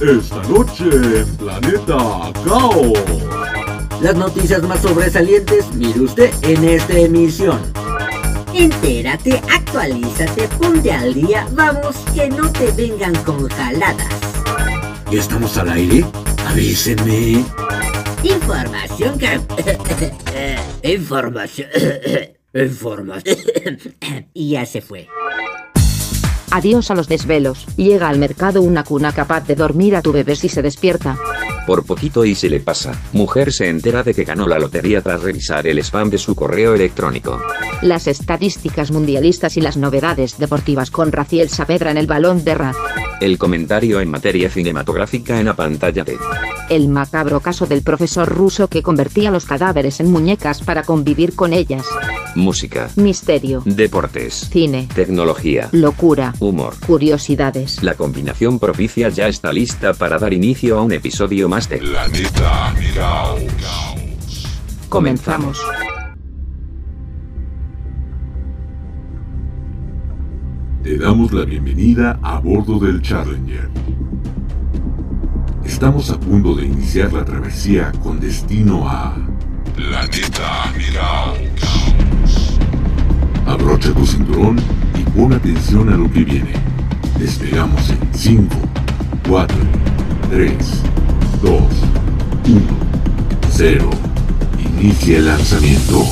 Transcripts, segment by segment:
Esta noche en Planeta Caos. Las noticias más sobresalientes, mire usted en esta emisión. Entérate, actualízate, ponte al día, vamos, que no te vengan con jaladas. ¿Ya estamos al aire? Avísenme. Información que... Información... Información... y ya se fue. Adiós a los desvelos. Llega al mercado una cuna capaz de dormir a tu bebé si se despierta. Por poquito y se le pasa. Mujer se entera de que ganó la lotería tras revisar el spam de su correo electrónico. Las estadísticas mundialistas y las novedades deportivas con Raciel Saavedra en el balón de Raz. El comentario en materia cinematográfica en la pantalla de El macabro caso del profesor ruso que convertía los cadáveres en muñecas para convivir con ellas. música, Misterio. deportes, Cine. tecnología, Locura. humor. Curiosidades. La combinación propicia ya está lista para dar inicio a un episodio más de Planeta Caos. Comenzamos. Te damos la bienvenida a bordo del Challenger. Estamos a punto de iniciar la travesía con destino a Planeta Caos. Abrocha tu cinturón y pon atención a lo que viene. Despegamos en 5, 4, 3, 2, 1, 0. Inicia el lanzamiento.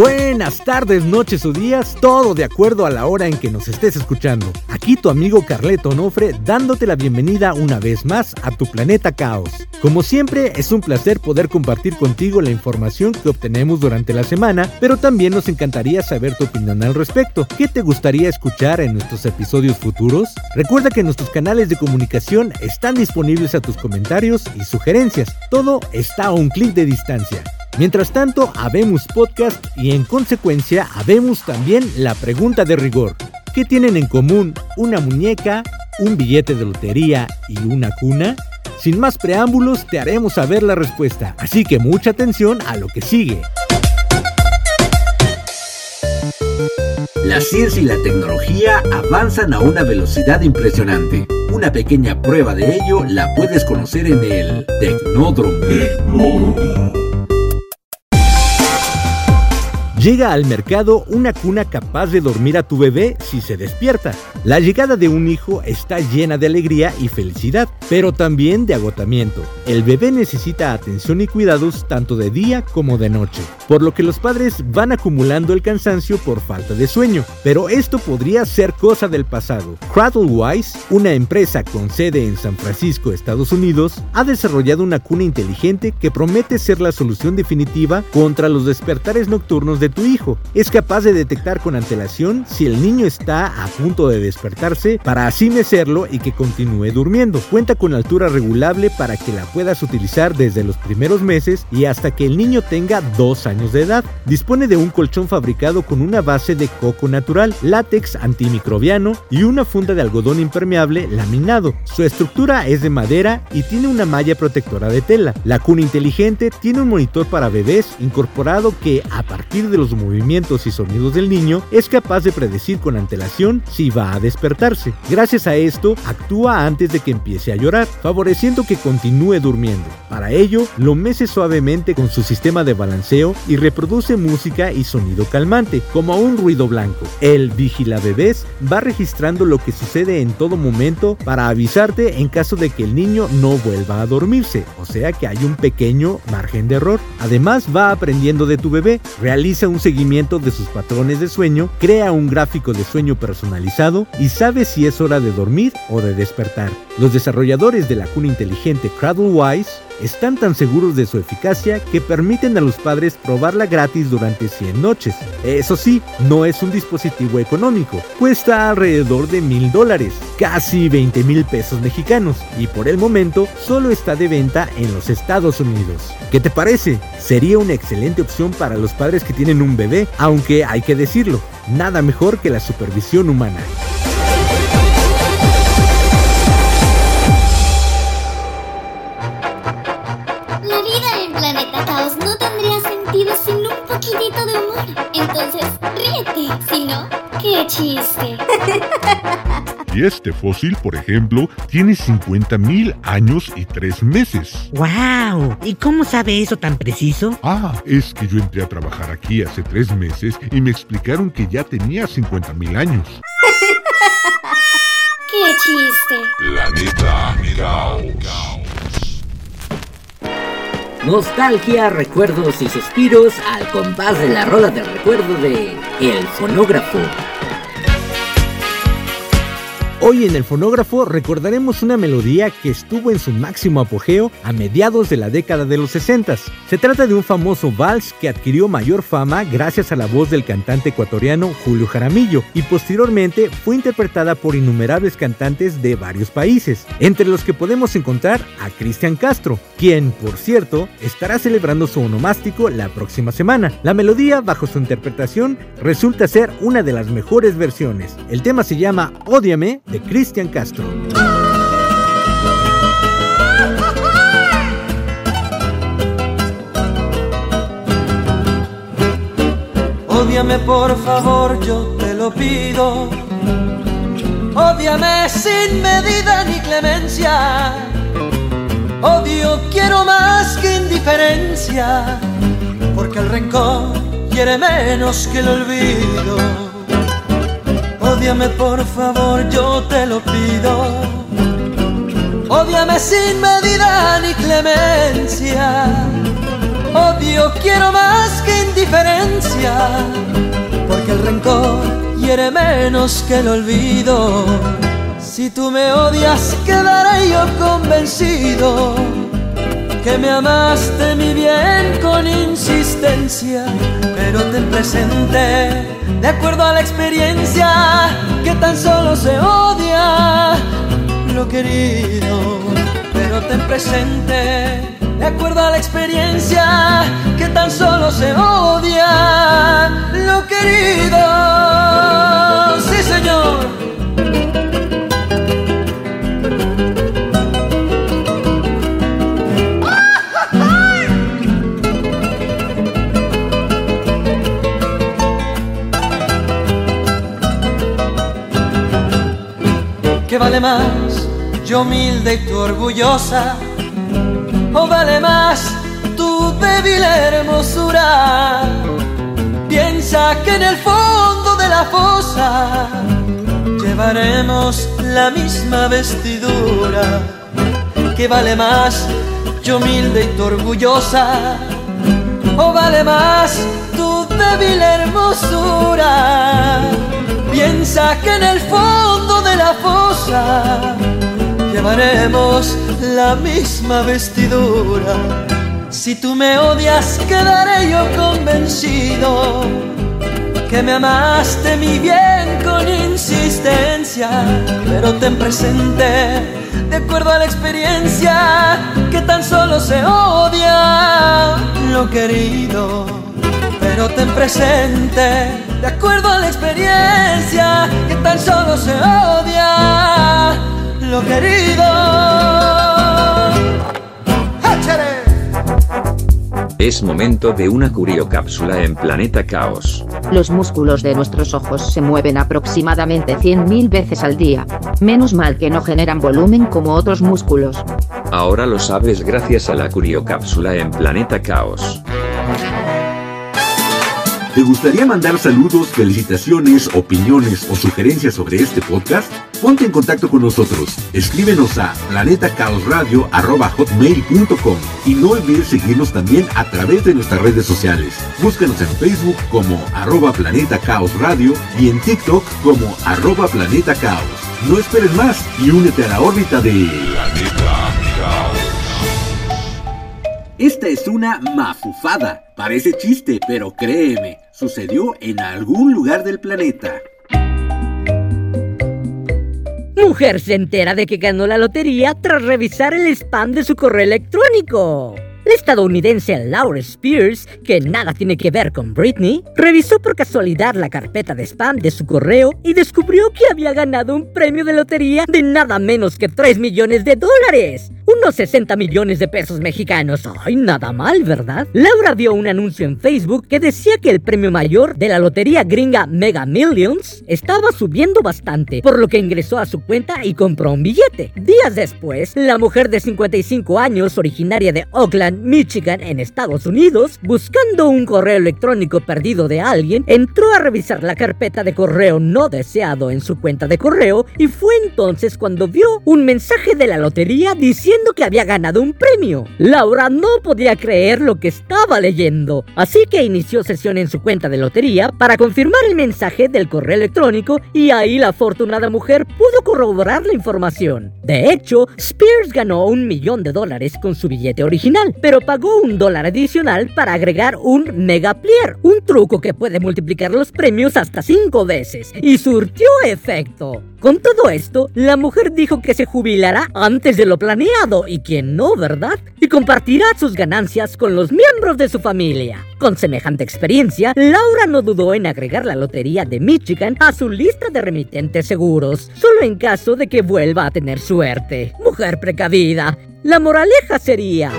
Buenas tardes, noches o días, todo de acuerdo a la hora en que nos estés escuchando. Aquí tu amigo Carleto Onofre dándote la bienvenida una vez más a tu planeta Caos. Como siempre, es un placer poder compartir contigo la información que obtenemos durante la semana, pero también nos encantaría saber tu opinión al respecto. ¿Qué te gustaría escuchar en nuestros episodios futuros? Recuerda que nuestros canales de comunicación están disponibles a tus comentarios y sugerencias. Todo está a un clic de distancia. Mientras tanto, habemos podcast y en consecuencia habemos también la pregunta de rigor. ¿Qué tienen en común una muñeca, un billete de lotería y una cuna? Sin más preámbulos, te haremos saber la respuesta, así que mucha atención a lo que sigue. La ciencia y la tecnología avanzan a una velocidad impresionante. Una pequeña prueba de ello la puedes conocer en el Tecnódromo. Llega al mercado una cuna capaz de dormir a tu bebé si se despierta. La llegada de un hijo está llena de alegría y felicidad, pero también de agotamiento. El bebé necesita atención y cuidados tanto de día como de noche, por lo que los padres van acumulando el cansancio por falta de sueño. Pero esto podría ser cosa del pasado. Cradlewise, una empresa con sede en San Francisco, Estados Unidos, ha desarrollado una cuna inteligente que promete ser la solución definitiva contra los despertares nocturnos de tu hijo. Es capaz de detectar con antelación si el niño está a punto de despertarse para así mecerlo y que continúe durmiendo. Cuenta con altura regulable para que la puedas utilizar desde los primeros meses y hasta que el niño tenga dos años de edad. Dispone de un colchón fabricado con una base de coco natural, látex antimicrobiano y una funda de algodón impermeable laminado. Su estructura es de madera y tiene una malla protectora de tela. La cuna inteligente tiene un monitor para bebés incorporado que a partir de los movimientos y sonidos del niño es capaz de predecir con antelación si va a despertarse. Gracias a esto, actúa antes de que empiece a llorar, favoreciendo que continúe durmiendo. Para ello, lo mece suavemente con su sistema de balanceo y reproduce música y sonido calmante, como un ruido blanco. El vigila bebés va registrando lo que sucede en todo momento para avisarte en caso de que el niño no vuelva a dormirse, o sea que hay un pequeño margen de error. Además, va aprendiendo de tu bebé, realiza un seguimiento de sus patrones de sueño, crea un gráfico de sueño personalizado y sabe si es hora de dormir o de despertar. Los desarrolladores de la cuna inteligente Cradlewise están tan seguros de su eficacia que permiten a los padres probarla gratis durante 100 noches. Eso sí, no es un dispositivo económico, cuesta alrededor de mil dólares, casi 20 mil pesos mexicanos, y por el momento solo está de venta en los Estados Unidos. ¿Qué te parece? Sería una excelente opción para los padres que tienen un bebé, aunque hay que decirlo, nada mejor que la supervisión humana. Si no, qué chiste. Y este fósil, por ejemplo, tiene 50.000 años y 3 meses. ¡Wow! ¿Y cómo sabe eso tan preciso? Ah, es que yo entré a trabajar aquí hace 3 meses y me explicaron que ya tenía 50.000 años. ¡Qué chiste! Planeta Mirao. Nostalgia, recuerdos y suspiros al compás de la rola del recuerdo de El Fonógrafo. Hoy en el fonógrafo recordaremos una melodía que estuvo en su máximo apogeo a mediados de la década de los 60. Se trata de un famoso vals que adquirió mayor fama gracias a la voz del cantante ecuatoriano Julio Jaramillo y posteriormente fue interpretada por innumerables cantantes de varios países, entre los que podemos encontrar a Cristian Castro, quien, por cierto, estará celebrando su onomástico la próxima semana. La melodía, bajo su interpretación, resulta ser una de las mejores versiones. El tema se llama Ódiame de Cristian Castro. Ódiame por favor, yo te lo pido. Ódiame sin medida ni clemencia. Odio quiero más que indiferencia, porque el rencor quiere menos que el olvido. Ódiame por favor, yo te lo pido. Ódiame sin medida ni clemencia. Odio quiero más que indiferencia, porque el rencor hiere menos que el olvido. Si tú me odias, quedaré yo convencido que me amaste mi bien pero ten presente, de acuerdo a la experiencia, que tan solo se odia lo querido, pero ten presente, de acuerdo a la experiencia, que tan solo se odia lo querido. ¿Qué vale más? Yo humilde y tú orgullosa. ¿O vale más tu débil hermosura? Piensa que en el fondo de la fosa llevaremos la misma vestidura. ¿Qué vale más? Yo humilde y tú orgullosa. ¿O vale más tu débil hermosura? Piensa que en el fondo de la fosa llevaremos la misma vestidura. Si tú me odias, quedaré yo convencido que me amaste mi bien con insistencia, pero ten presente, de acuerdo a la experiencia, que tan solo se odia lo querido, pero ten presente de acuerdo a la experiencia, que tan solo se odia lo querido. ¡Échale! Es momento de una curiocápsula en Planeta Caos. Los músculos de nuestros ojos se mueven aproximadamente 100.000 veces al día. Menos mal que no generan volumen como otros músculos. Ahora lo sabes gracias a la curiocápsula en Planeta Caos. ¿Te gustaría mandar saludos, felicitaciones, opiniones o sugerencias sobre este podcast? Ponte en contacto con nosotros. Escríbenos a planetacaosradio.com y no olvides seguirnos también a través de nuestras redes sociales. Búscanos en Facebook como arroba Planeta Caos Radio y en TikTok como arroba Planeta Caos. No esperes más y únete a la órbita de Planeta Caos. Esta es una mafufada. Parece chiste, pero créeme, sucedió en algún lugar del planeta. Mujer se entera de que ganó la lotería tras revisar el spam de su correo electrónico. La estadounidense Laura Spears, que nada tiene que ver con Britney, revisó por casualidad la carpeta de spam de su correo y descubrió que había ganado un premio de lotería de nada menos que 3 millones de dólares. Unos 60 millones de pesos mexicanos. Ay, nada mal, ¿verdad? Laura vio un anuncio en Facebook que decía que el premio mayor de la lotería gringa Mega Millions estaba subiendo bastante, por lo que ingresó a su cuenta y compró un billete. Días después, la mujer de 55 años, originaria de Oakland, Michigan, en Estados Unidos, buscando un correo electrónico perdido de alguien, entró a revisar la carpeta de correo no deseado en su cuenta de correo y fue entonces cuando vio un mensaje de la lotería diciendo que había ganado un premio. Laura no podía creer lo que estaba leyendo, así que inició sesión en su cuenta de lotería para confirmar el mensaje del correo electrónico y ahí la afortunada mujer pudo corroborar la información. De hecho, Spears ganó un millón de dólares con su billete original, pero pagó un dólar adicional para agregar un Megaplier, un truco que puede multiplicar los premios hasta cinco veces, y surtió efecto. Con todo esto, la mujer dijo que se jubilará antes de lo planeado y que no, ¿verdad? Y compartirá sus ganancias con los miembros de su familia. Con semejante experiencia, Laura no dudó en agregar la lotería de Michigan a su lista de remitentes seguros, solo en caso de que vuelva a tener suerte. Mujer precavida. La moraleja sería...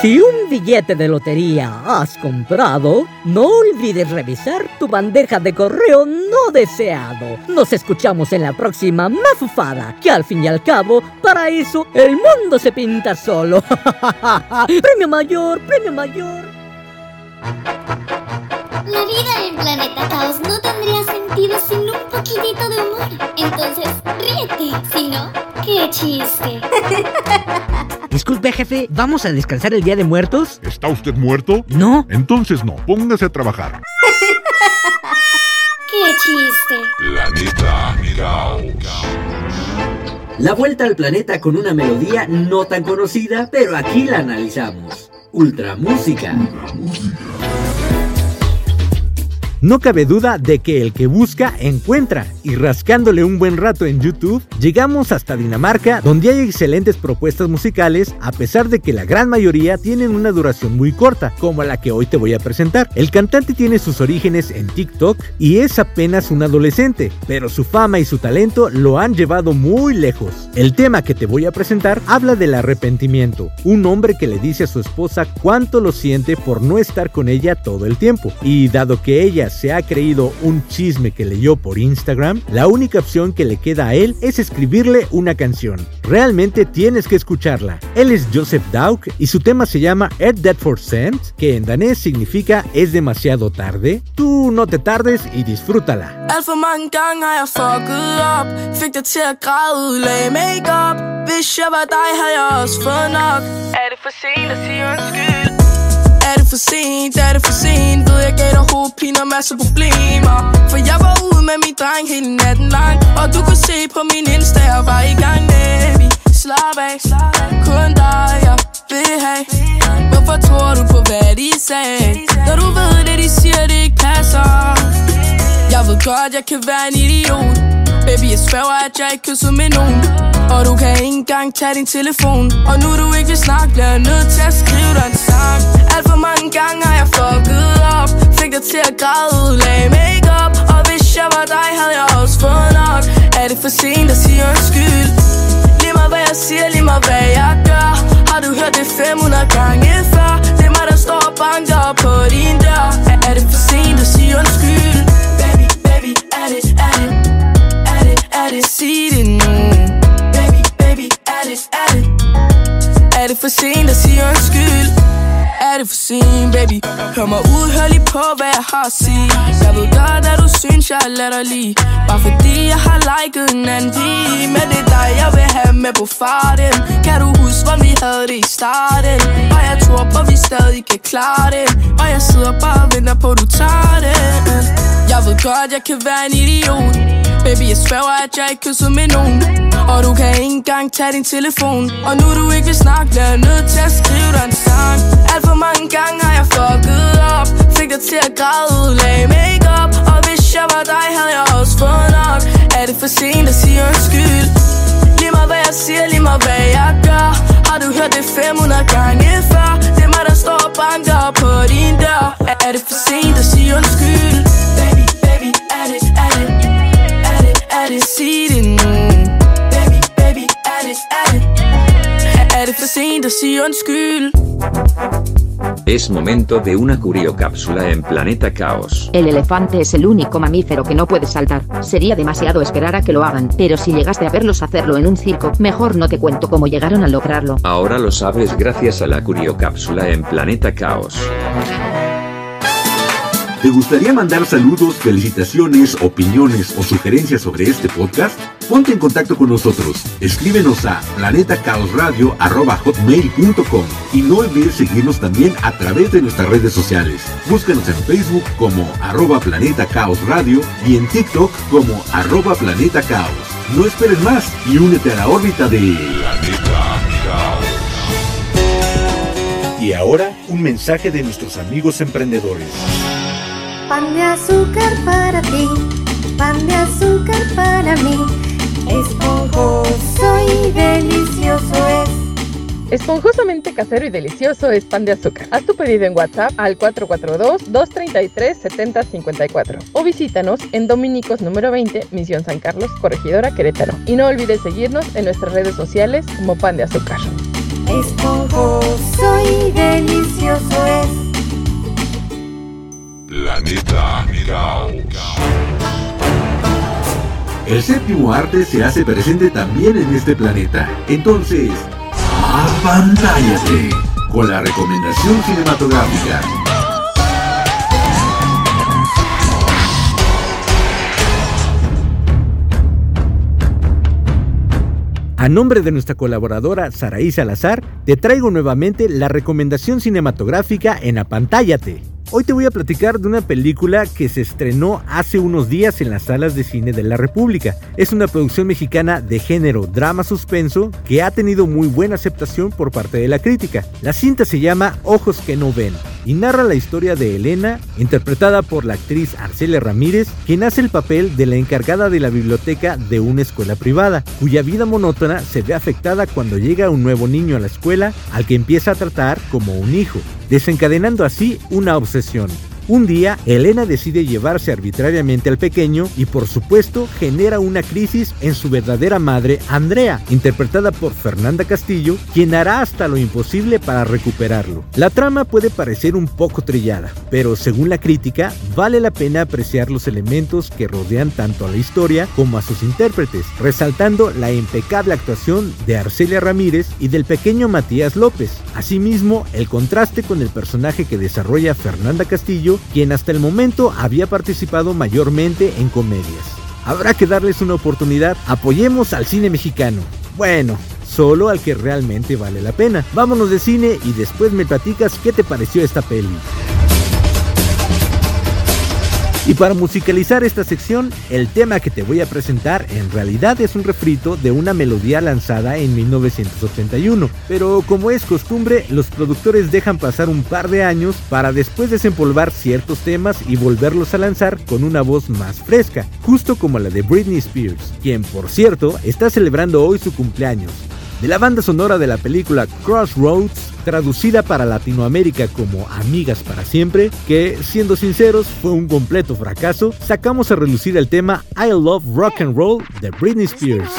Si un billete de lotería has comprado, no olvides revisar tu bandeja de correo no deseado. Nos escuchamos en la próxima mafufada, que al fin y al cabo, para eso el mundo se pinta solo. premio mayor, premio mayor. La vida en planeta Caos no tendría sentido sin un poquitito de humor. Entonces, ríete. Si no, qué chiste. Disculpe, jefe, ¿vamos a descansar el Día de Muertos? ¿Está usted muerto? No. Entonces no, póngase a trabajar. ¡Qué chiste! Planeta Miraos. La vuelta al planeta con una melodía no tan conocida, pero aquí la analizamos. Ultra Música. No cabe duda de que el que busca encuentra, y rascándole un buen rato en YouTube, llegamos hasta Dinamarca, donde hay excelentes propuestas musicales, a pesar de que la gran mayoría tienen una duración muy corta, como la que hoy te voy a presentar. El cantante tiene sus orígenes en TikTok y es apenas un adolescente, pero su fama y su talento lo han llevado muy lejos. El tema que te voy a presentar habla del arrepentimiento, un hombre que le dice a su esposa cuánto lo siente por no estar con ella todo el tiempo, y dado que ella se ha creído un chisme que leyó por Instagram, la única opción que le queda a él es escribirle una canción. Realmente tienes que escucharla. Él es Joseph Dauk y su tema se llama Er Dead for Sent, que en danés significa es demasiado tarde. Tú no te tardes y disfrútala. Alt for mange gange har jeg fucket op Fik dig til at græde, udlagde make-up Hvis jeg var dig, havde jeg også fået nok Er det for sent at sige undskyld? Er det for sent, er det for sent? Ved jeg gav dig hovedpine og masser problemer. For jeg var ude med min dreng hele natten lang Og du kunne se på min Insta, jeg var i gang baby Slap af, kun dig jeg vil have. Hvorfor tror du på hvad de sagde? Når du ved det de siger det ikke passer. Jeg ved godt jeg kan være en idiot. Baby jeg sværger at jeg ikke kysser med nogen. Og du kan ikke engang tage din telefon. Og nu du ikke vil snakke bliver jeg nødt til at skrive dig en sang. Alt for mange gange har jeg fucket op. Fik dig til at græde, udlagde make-up. Og hvis jeg var dig havde jeg også fået nok. Er det for sent at sige undskyld? Lige mig hvad jeg siger, lige mig hvad jeg gør. Har du hørt det 500 gange før? Det er mig der står og banker på din dør. Er det for sent at sige undskyld? Er det, sig det nu. Baby, baby, er det, er det Er det for sent at sige undskyld? Er det for sent, baby? Hør mig ud, hør lige på, hvad jeg har at sige. Jeg ved godt, at du synes, jeg er latterlig. Bare fordi jeg har liket en anden pige. Men det er dig, jeg vil have med på farten. Kan du huske, hvordan vi havde det i starten? Og jeg tror på, vi stadig kan klare det. Og jeg sidder bare og venter på, du tager det. Jeg ved godt, jeg kan være en idiot Baby, jeg sværger, at jeg ikke kysser med nogen. Og du kan ikke engang tage din telefon. Og nu du ikke vil snakke, bliver jeg nødt til at skrive dig en sang. Alt for mange gange har jeg fucket op. Fik dig til at græde, udlagde make-up. Og hvis jeg var dig, havde jeg også fået nok. Er det for sent at sige undskyld? Lige mig hvad jeg siger, lige mig hvad jeg gør. Har du hørt det 500 gange før? Det er mig, der står og banker på din dør. Er, det for sent at sige undskyld? Baby, baby, er det Det, det, sig det nu Baby, baby, er det, er det er det for sent at sige undskyld? Es momento de una curiocápsula en Planeta Caos. El elefante es el único mamífero que no puede saltar. Sería demasiado esperar a que lo hagan, pero si llegaste a verlos hacerlo en un circo, mejor no te cuento cómo llegaron a lograrlo. Ahora lo sabes gracias a la curiocápsula en Planeta Caos. ¿Te gustaría mandar saludos, felicitaciones, opiniones o sugerencias sobre este podcast? Ponte en contacto con nosotros. Escríbenos a planetacaosradio.com y no olvides seguirnos también a través de nuestras redes sociales. Búscanos en Facebook como arroba Planeta Caos Radio y en TikTok como arroba Planeta Caos. No esperes más y únete a la órbita de Planeta Caos. Y ahora, un mensaje de nuestros amigos emprendedores. Pan de azúcar para ti, pan de azúcar para mí. Esponjoso y delicioso es. Esponjosamente casero y delicioso es pan de azúcar. Haz tu pedido en WhatsApp al 442-233-7054 o visítanos en Dominicos número 20, Misión San Carlos, Corregidora Querétaro. Y no olvides seguirnos en nuestras redes sociales como pan de azúcar. Esponjoso y delicioso es. Planeta Caos. El séptimo arte se hace presente también en este planeta. Entonces, apantállate con la recomendación cinematográfica. A nombre de nuestra colaboradora Saraí Salazar, te traigo nuevamente la recomendación cinematográfica en Apantállate. Hoy te voy a platicar de una película que se estrenó hace unos días en las salas de cine de la República. Es una producción mexicana de género drama suspenso que ha tenido muy buena aceptación por parte de la crítica. La cinta se llama Ojos que no ven y narra la historia de Elena, interpretada por la actriz Arcelia Ramírez, quien hace el papel de la encargada de la biblioteca de una escuela privada, cuya vida monótona se ve afectada cuando llega un nuevo niño a la escuela al que empieza a tratar como un hijo, desencadenando así una obsesión. Un día, Elena decide llevarse arbitrariamente al pequeño y por supuesto genera una crisis en su verdadera madre, Andrea, interpretada por Fernanda Castillo, quien hará hasta lo imposible para recuperarlo. La trama puede parecer un poco trillada, pero según la crítica, vale la pena apreciar los elementos que rodean tanto a la historia como a sus intérpretes, resaltando la impecable actuación de Arcelia Ramírez y del pequeño Matías López. Asimismo, el contraste con el personaje que desarrolla Fernanda Castillo quien hasta el momento había participado mayormente en comedias. Habrá que darles una oportunidad, apoyemos al cine mexicano. Bueno, solo al que realmente vale la pena. Vámonos de cine y después me platicas qué te pareció esta peli. Y para musicalizar esta sección, el tema que te voy a presentar en realidad es un refrito de una melodía lanzada en 1981, pero como es costumbre, los productores dejan pasar un par de años para después desempolvar ciertos temas y volverlos a lanzar con una voz más fresca, justo como la de Britney Spears, quien por cierto está celebrando hoy su cumpleaños. De la banda sonora de la película Crossroads, traducida para Latinoamérica como Amigas para Siempre, que siendo sinceros fue un completo fracaso, sacamos a relucir el tema I Love Rock and Roll de Britney Spears.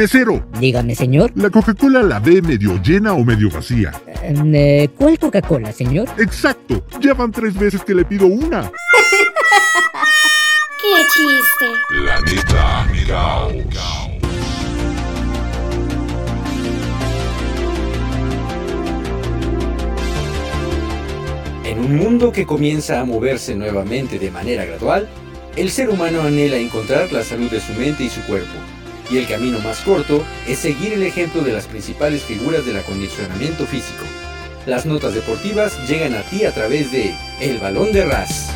Mesero, Dígame, señor. ¿la Coca-Cola la ve medio llena o medio vacía? Eh, ¿Cuál Coca-Cola, señor? Exacto, ya van tres veces que le pido una. Qué chiste. Planeta Caos. En un mundo que comienza a moverse nuevamente de manera gradual, el ser humano anhela encontrar la salud de su mente y su cuerpo. Y el camino más corto es seguir el ejemplo de las principales figuras del acondicionamiento físico. Las notas deportivas llegan a ti a través de El Balón de Ras.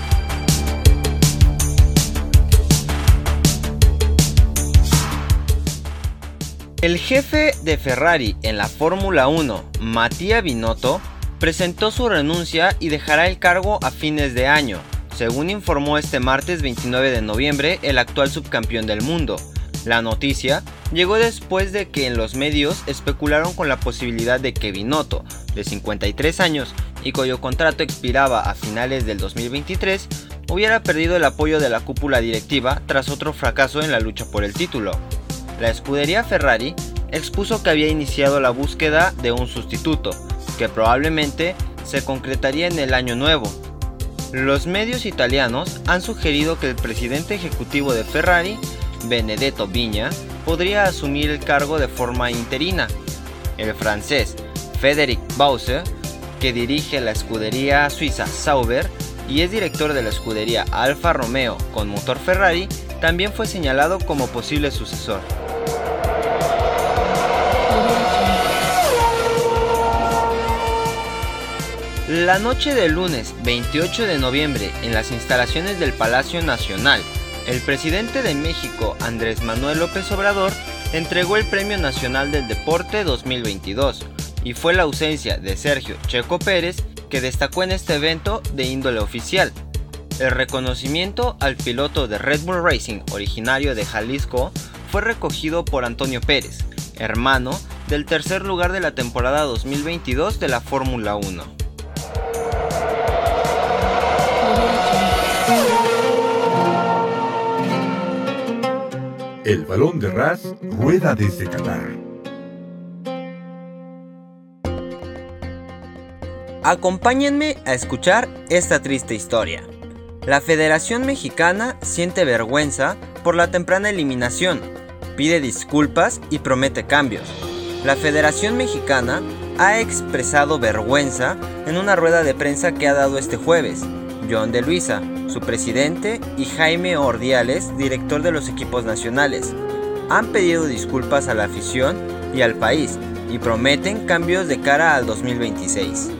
El jefe de Ferrari en la Fórmula 1, Mattia Binotto, presentó su renuncia y dejará el cargo a fines de año, según informó este martes 29 de noviembre el actual subcampeón del mundo. La noticia llegó después de que en los medios especularon con la posibilidad de que Binotto, de 53 años y cuyo contrato expiraba a finales del 2023, hubiera perdido el apoyo de la cúpula directiva tras otro fracaso en la lucha por el título. La escudería Ferrari expuso que había iniciado la búsqueda de un sustituto, que probablemente se concretaría en el año nuevo. Los medios italianos han sugerido que el presidente ejecutivo de Ferrari, Benedetto Viña, podría asumir el cargo de forma interina. El francés Frédéric Bauser, que dirige la escudería suiza Sauber y es director de la escudería Alfa Romeo con motor Ferrari, también fue señalado como posible sucesor. La noche del lunes 28 de noviembre en las instalaciones del Palacio Nacional, el presidente de México, Andrés Manuel López Obrador, entregó el Premio Nacional del Deporte 2022 y fue la ausencia de Sergio Checo Pérez que destacó en este evento de índole oficial. El reconocimiento al piloto de Red Bull Racing originario de Jalisco fue recogido por Antonio Pérez, hermano del tercer lugar de la temporada 2022 de la Fórmula 1. El balón de Ras rueda desde Qatar. Acompáñenme a escuchar esta triste historia. La Federación Mexicana siente vergüenza por la temprana eliminación, pide disculpas y promete cambios. La Federación Mexicana ha expresado vergüenza en una rueda de prensa que ha dado este jueves. John de Luisa, su presidente, y Jaime Ordiales, director de los equipos nacionales. Han pedido disculpas a la afición y al país y prometen cambios de cara al 2026.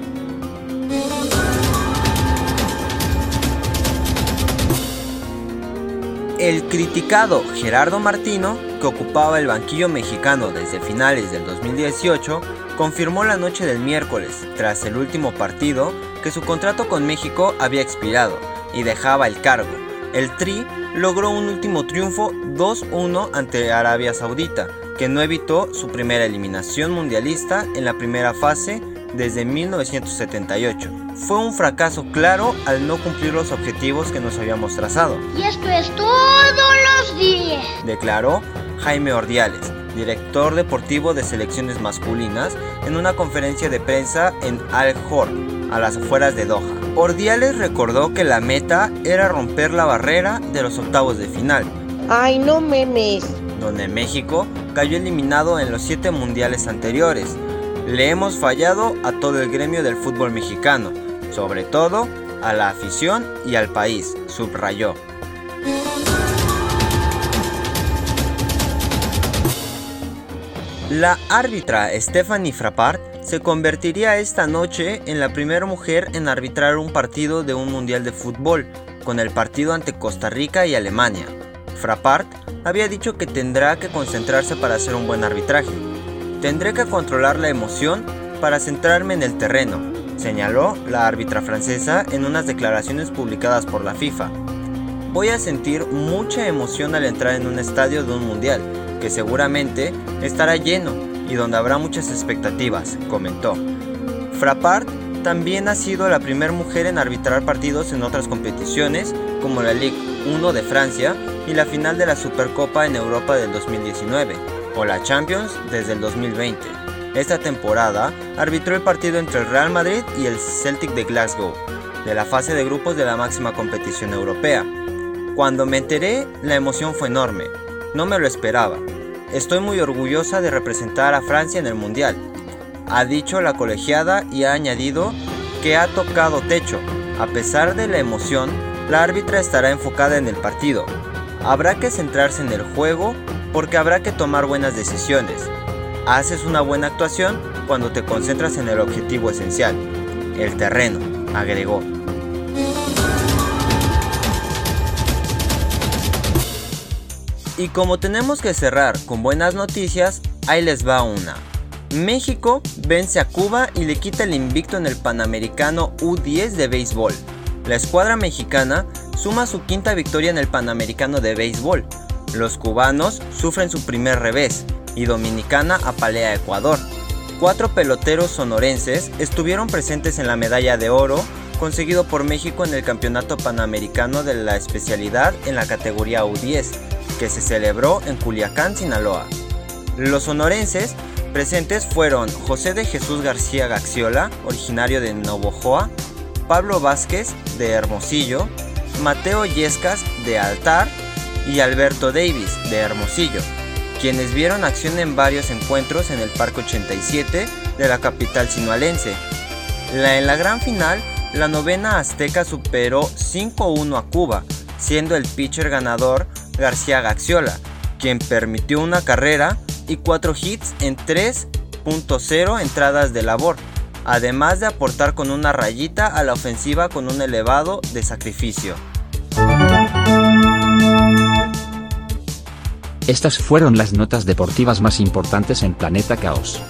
El criticado Gerardo Martino, que ocupaba el banquillo mexicano desde finales del 2018, confirmó la noche del miércoles, tras el último partido, que su contrato con México había expirado y dejaba el cargo. El Tri logró un último triunfo 2-1 ante Arabia Saudita, que no evitó su primera eliminación mundialista en la primera fase desde 1978. Fue un fracaso claro al no cumplir los objetivos que nos habíamos trazado. Y esto es todos los días. Declaró Jaime Ordiales, director deportivo de selecciones masculinas, en una conferencia de prensa en Al Hor, a las afueras de Doha. Ordiales recordó que la meta era romper la barrera de los octavos de final. ¡Ay, no memes! Donde México cayó eliminado en los siete mundiales anteriores. Le hemos fallado a todo el gremio del fútbol mexicano, sobre todo a la afición y al país, subrayó. La árbitra Stephanie Frappart se convertiría esta noche en la primera mujer en arbitrar un partido de un mundial de fútbol, con el partido ante Costa Rica y Alemania. Frappart había dicho que tendrá que concentrarse para hacer un buen arbitraje. Tendré que controlar la emoción para centrarme en el terreno, señaló la árbitra francesa en unas declaraciones publicadas por la FIFA. Voy a sentir mucha emoción al entrar en un estadio de un mundial, que seguramente estará lleno y donde habrá muchas expectativas, comentó. Frappart también ha sido la primera mujer en arbitrar partidos en otras competiciones, como la Ligue 1 de Francia y la final de la Supercopa en Europa del 2019, o la Champions desde el 2020. Esta temporada arbitró el partido entre el Real Madrid y el Celtic de Glasgow, de la fase de grupos de la máxima competición europea. Cuando me enteré, la emoción fue enorme. No me lo esperaba. Estoy muy orgullosa de representar a Francia en el Mundial, ha dicho la colegiada y ha añadido que ha tocado techo. A pesar de la emoción, la árbitra estará enfocada en el partido. Habrá que centrarse en el juego porque habrá que tomar buenas decisiones. Haces una buena actuación cuando te concentras en el objetivo esencial, el terreno, agregó. Y como tenemos que cerrar con buenas noticias, ahí les va una. México vence a Cuba y le quita el invicto en el Panamericano U10 de béisbol. La escuadra mexicana suma su quinta victoria en el Panamericano de béisbol. Los cubanos sufren su primer revés y Dominicana apalea a Ecuador. Cuatro peloteros sonorenses estuvieron presentes en la medalla de oro conseguido por México en el Campeonato Panamericano de la especialidad en la categoría U10, que se celebró en Culiacán, Sinaloa. Los sonorenses presentes fueron José de Jesús García Gaxiola, originario de Novojoa, Pablo Vázquez de Hermosillo, Mateo Yescas de Altar y Alberto Davis de Hermosillo, quienes vieron acción en varios encuentros en el Parque 87 de la capital sinualense. En la gran final, la novena azteca superó 5-1 a Cuba, siendo el pitcher ganador García Gaxiola, quien permitió una carrera y 4 hits en 3.0 entradas de labor, además de aportar con una rayita a la ofensiva con un elevado de sacrificio. Estas fueron las notas deportivas más importantes en Planeta Caos.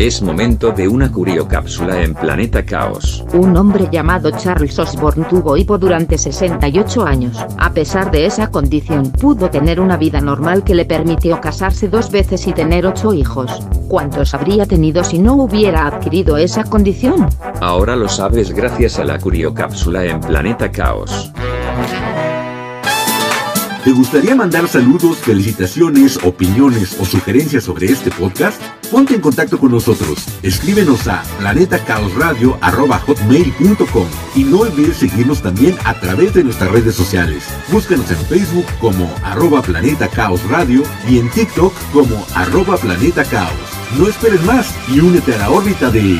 Es momento de una curiocápsula en Planeta Caos. Un hombre llamado Charles Osborne tuvo hipo durante 68 años. A pesar de esa condición, pudo tener una vida normal que le permitió casarse dos veces y tener ocho hijos. ¿Cuántos habría tenido si no hubiera adquirido esa condición? Ahora lo sabes gracias a la curiocápsula en Planeta Caos. ¿Te gustaría mandar saludos, felicitaciones, opiniones o sugerencias sobre este podcast? Ponte en contacto con nosotros. Escríbenos a planetacaosradio.com y no olvides seguirnos también a través de nuestras redes sociales. Búscanos en Facebook como arroba Planeta Caos Radio y en TikTok como arroba Planeta Caos. No esperes más y únete a la órbita de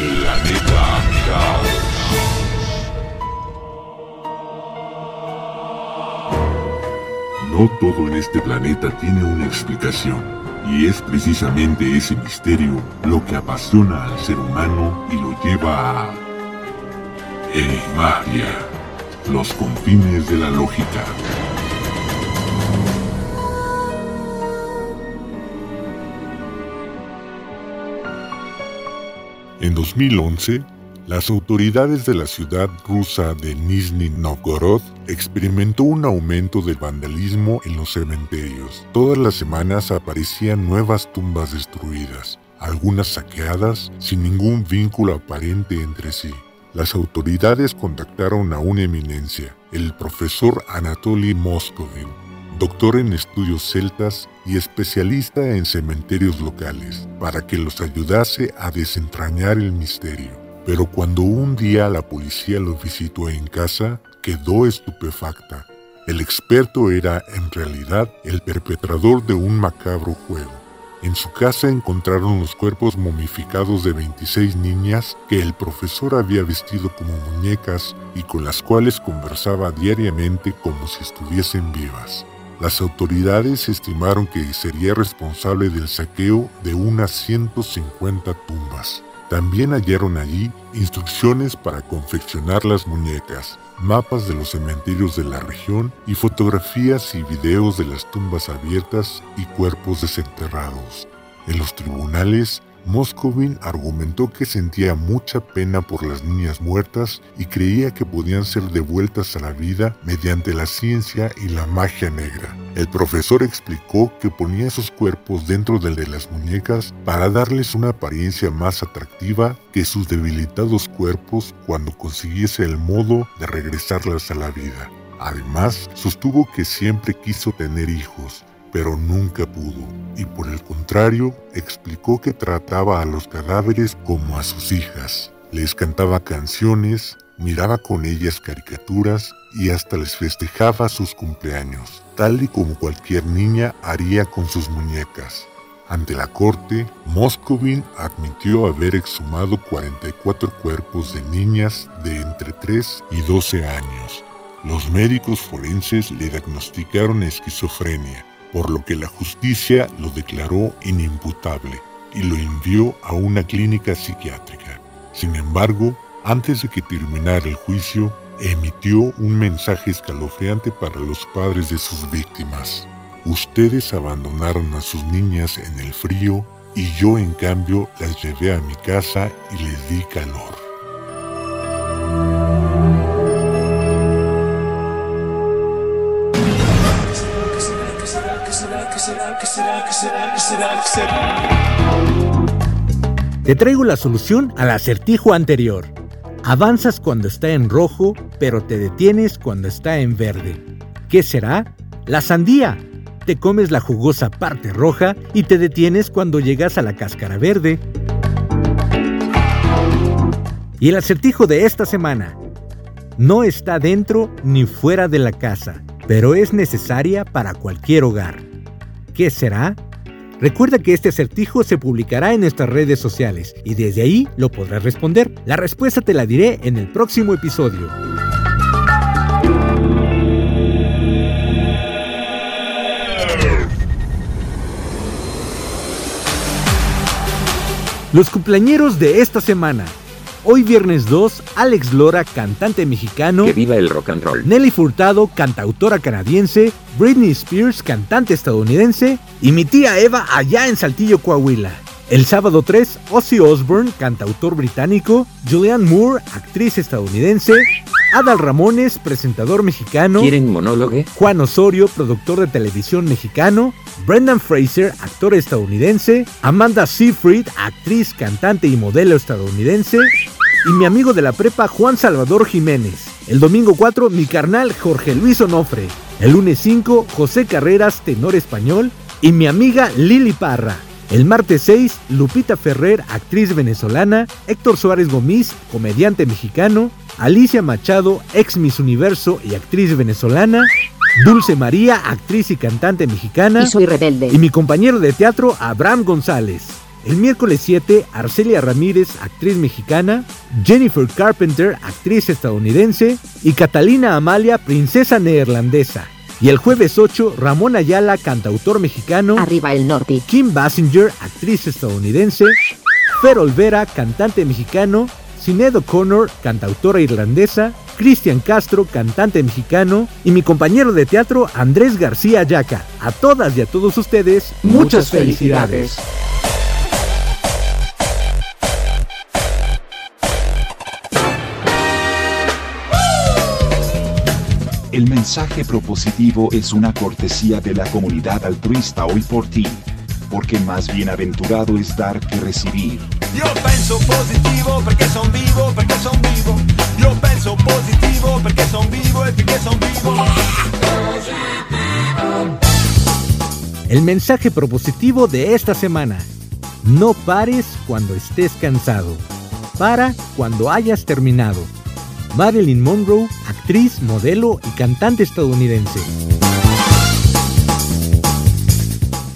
No todo en este planeta tiene una explicación, y es precisamente ese misterio lo que apasiona al ser humano y lo lleva a... Enigmatia, los confines de la lógica. En 2011, las autoridades de la ciudad rusa de Nizhny Novgorod experimentó un aumento del vandalismo en los cementerios. Todas las semanas aparecían nuevas tumbas destruidas, algunas saqueadas sin ningún vínculo aparente entre sí. Las autoridades contactaron a una eminencia, el profesor Anatoly Moskovin, doctor en estudios celtas y especialista en cementerios locales, para que los ayudase a desentrañar el misterio. Pero cuando un día la policía lo visitó en casa, quedó estupefacta. El experto era en realidad el perpetrador de un macabro juego. En su casa encontraron los cuerpos momificados de 26 niñas que el profesor había vestido como muñecas y con las cuales conversaba diariamente como si estuviesen vivas. Las autoridades estimaron que sería responsable del saqueo de unas 150 tumbas. También hallaron allí instrucciones para confeccionar las muñecas, mapas de los cementerios de la región y fotografías y videos de las tumbas abiertas y cuerpos desenterrados. En los tribunales, Moscovin argumentó que sentía mucha pena por las niñas muertas y creía que podían ser devueltas a la vida mediante la ciencia y la magia negra. El profesor explicó que ponía esos cuerpos dentro del de las muñecas para darles una apariencia más atractiva que sus debilitados cuerpos cuando consiguiese el modo de regresarlas a la vida. Además, sostuvo que siempre quiso tener hijos, pero nunca pudo, y por el contrario, explicó que trataba a los cadáveres como a sus hijas. Les cantaba canciones, miraba con ellas caricaturas y hasta les festejaba sus cumpleaños, tal y como cualquier niña haría con sus muñecas. Ante la corte, Moscovin admitió haber exhumado 44 cuerpos de niñas de entre 3 y 12 años. Los médicos forenses le diagnosticaron esquizofrenia, por lo que la justicia lo declaró inimputable y lo envió a una clínica psiquiátrica. Sin embargo, antes de que terminara el juicio, emitió un mensaje escalofriante para los padres de sus víctimas. Ustedes abandonaron a sus niñas en el frío y yo en cambio las llevé a mi casa y les di calor. Te traigo la solución al acertijo anterior. Avanzas cuando está en rojo, pero te detienes cuando está en verde. ¿Qué será? La sandía. Te comes la jugosa parte roja y te detienes cuando llegas a la cáscara verde. Y el acertijo de esta semana. No está dentro ni fuera de la casa, pero es necesaria para cualquier hogar. ¿Qué será? Recuerda que este acertijo se publicará en nuestras redes sociales y desde ahí lo podrás responder. La respuesta te la diré en el próximo episodio. Los cumpleañeros de esta semana. Hoy viernes 2, Alex Lora, cantante mexicano. Que viva el rock and roll. Nelly Furtado, cantautora canadiense. Britney Spears, cantante estadounidense. Y mi tía Eva allá en Saltillo, Coahuila. El sábado 3, Ozzy Osbourne, cantautor británico. Julianne Moore, actriz estadounidense. Adal Ramones, presentador mexicano. ¿Quieren monólogo? Juan Osorio, productor de televisión mexicano. Brendan Fraser, actor estadounidense. Amanda Seyfried, actriz, cantante y modelo estadounidense. Y mi amigo de la prepa Juan Salvador Jiménez. El domingo 4, mi carnal Jorge Luis Onofre. El lunes 5, José Carreras, tenor español. Y mi amiga Lili Parra. El martes 6, Lupita Ferrer, actriz venezolana, Héctor Suárez Gomis, comediante mexicano, Alicia Machado, ex Miss Universo y actriz venezolana, Dulce María, actriz y cantante mexicana, Y soy rebelde. y mi compañero de teatro Abraham González. El miércoles 7, Arcelia Ramírez, actriz mexicana, Jennifer Carpenter, actriz estadounidense, y Catalina Amalia, princesa neerlandesa. Y el jueves 8, Ramón Ayala, cantautor mexicano. Arriba el norte. Kim Basinger, actriz estadounidense. Fer Olvera, cantante mexicano. Sinead O'Connor, cantautora irlandesa. Cristian Castro, cantante mexicano. Y mi compañero de teatro, Andrés García Yaca. A todas y a todos ustedes, muchas, felicidades. El mensaje propositivo es una cortesía de la comunidad altruista hoy por ti, porque más bienaventurado es dar que recibir. Io penso positivo perché son vivo, perché son vivo. Io penso positivo perché son vivo e perché son vivo. El mensaje propositivo de esta semana. No pares cuando estés cansado. Para cuando hayas terminado. Marilyn Monroe, actriz, modelo y cantante estadounidense.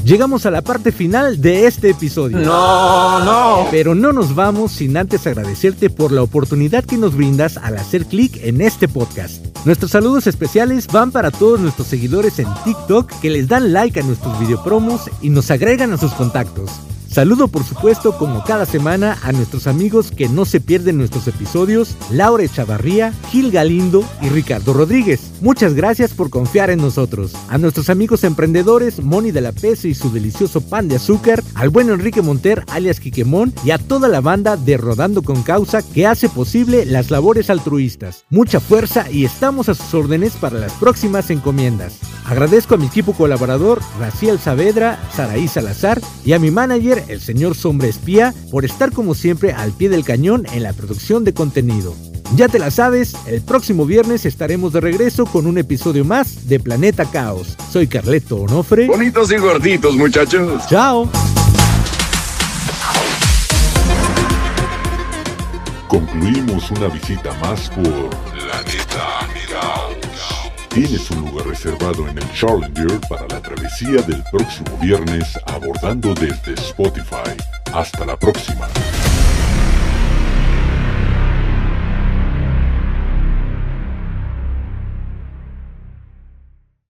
Llegamos a la parte final de este episodio. No, no. Pero no nos vamos sin antes agradecerte por la oportunidad que nos brindas al hacer clic en este podcast. Nuestros saludos especiales van para todos nuestros seguidores en TikTok que les dan like a nuestros videopromos y nos agregan a sus contactos. Saludo por supuesto como cada semana a nuestros amigos que no se pierden nuestros episodios, Laura Echavarría, Gil Galindo y Ricardo Rodríguez. Muchas gracias por confiar en nosotros. A nuestros amigos emprendedores, Moni de la Pese y su delicioso pan de azúcar, al buen Enrique Monter alias Quiquemón y a toda la banda de Rodando con Causa que hace posible las labores altruistas. Mucha fuerza y estamos a sus órdenes para las próximas encomiendas. Agradezco a mi equipo colaborador, Raciel Saavedra, Saraí Salazar y a mi manager, el señor Sombra Espía, por estar como siempre al pie del cañón en la producción de contenido. Ya te la sabes, el próximo viernes estaremos de regreso con un episodio más de Planeta Caos. Soy Carleto Onofre. Bonitos y gorditos, muchachos. Chao. Concluimos una visita más por Planeta Caos. Tienes un lugar reservado en el Challenger para la travesía del próximo viernes abordando desde Spotify. Hasta la próxima.